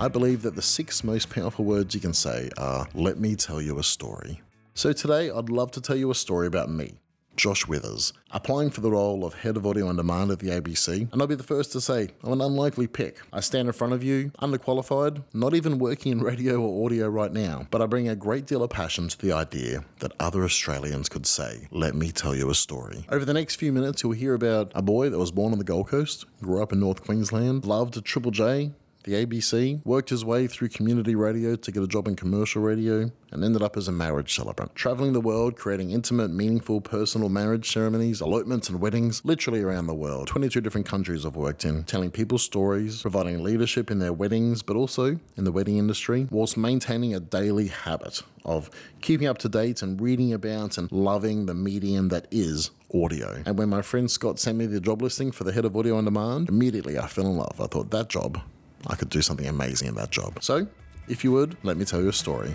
I believe that the six most powerful words you can say are, let me tell you a story. So today, I'd love to tell you a story about me. Josh Withers, applying for the role of Head of Audio on Demand at the ABC, and I'll be the first to say I'm an unlikely pick. I stand in front of you, underqualified, not even working in radio or audio right now, but I bring a great deal of passion to the idea that other Australians could say, Let me tell you a story. Over the next few minutes, you'll hear about a boy that was born on the Gold Coast, grew up in North Queensland, loved Triple J, the ABC, worked his way through community radio to get a job in commercial radio, and ended up as a marriage celebrant, traveling the world creating intimate, meaningful, personal marriage ceremonies, elopements, and weddings literally around the world. 22 different countries I've worked in, telling people stories, providing leadership in their weddings, but also in the wedding industry, whilst maintaining a daily habit of keeping up to date and reading about and loving the medium that is audio. And when my friend Scott sent me the job listing for the head of audio on demand, immediately I fell in love. I thought that job I could do something amazing in that job. So, if you would, let me tell you a story.